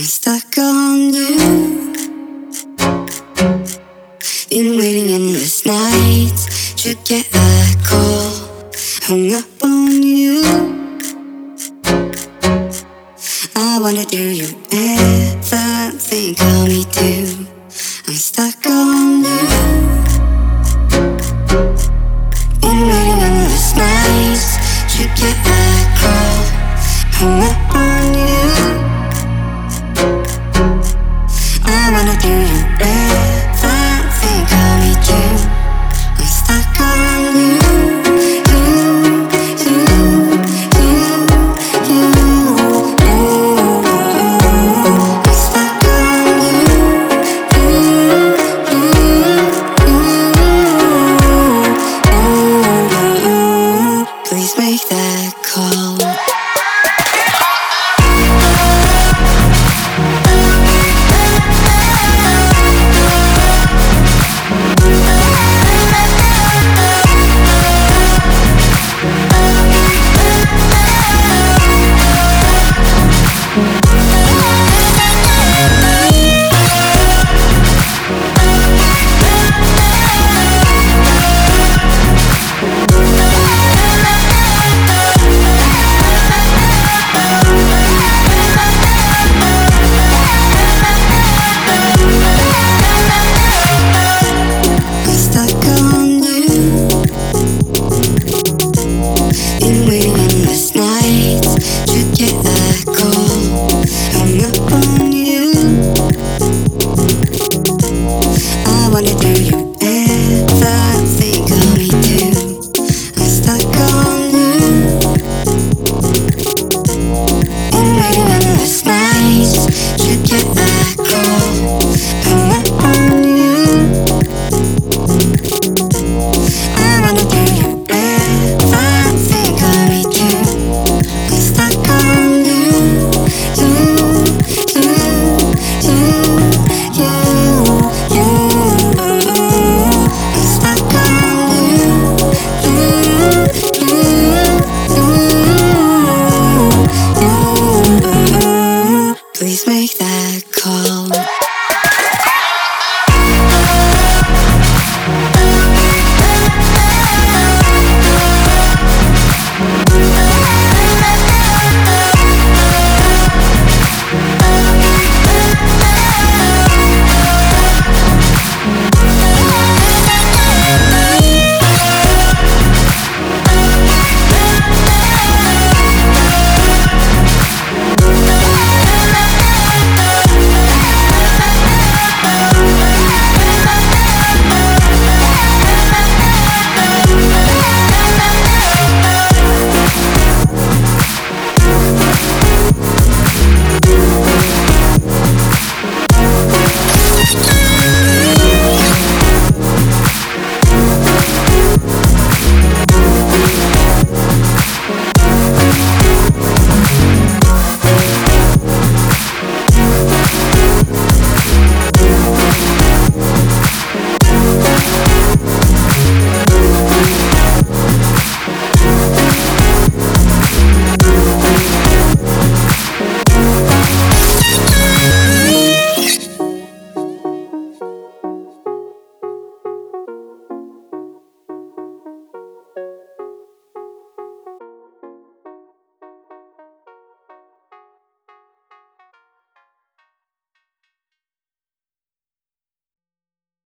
I'm stuck on you. Been waiting endless nights to get a call. Hung up on you. I wonder, do you ever think of me too? I'm stuck on you. Make that call.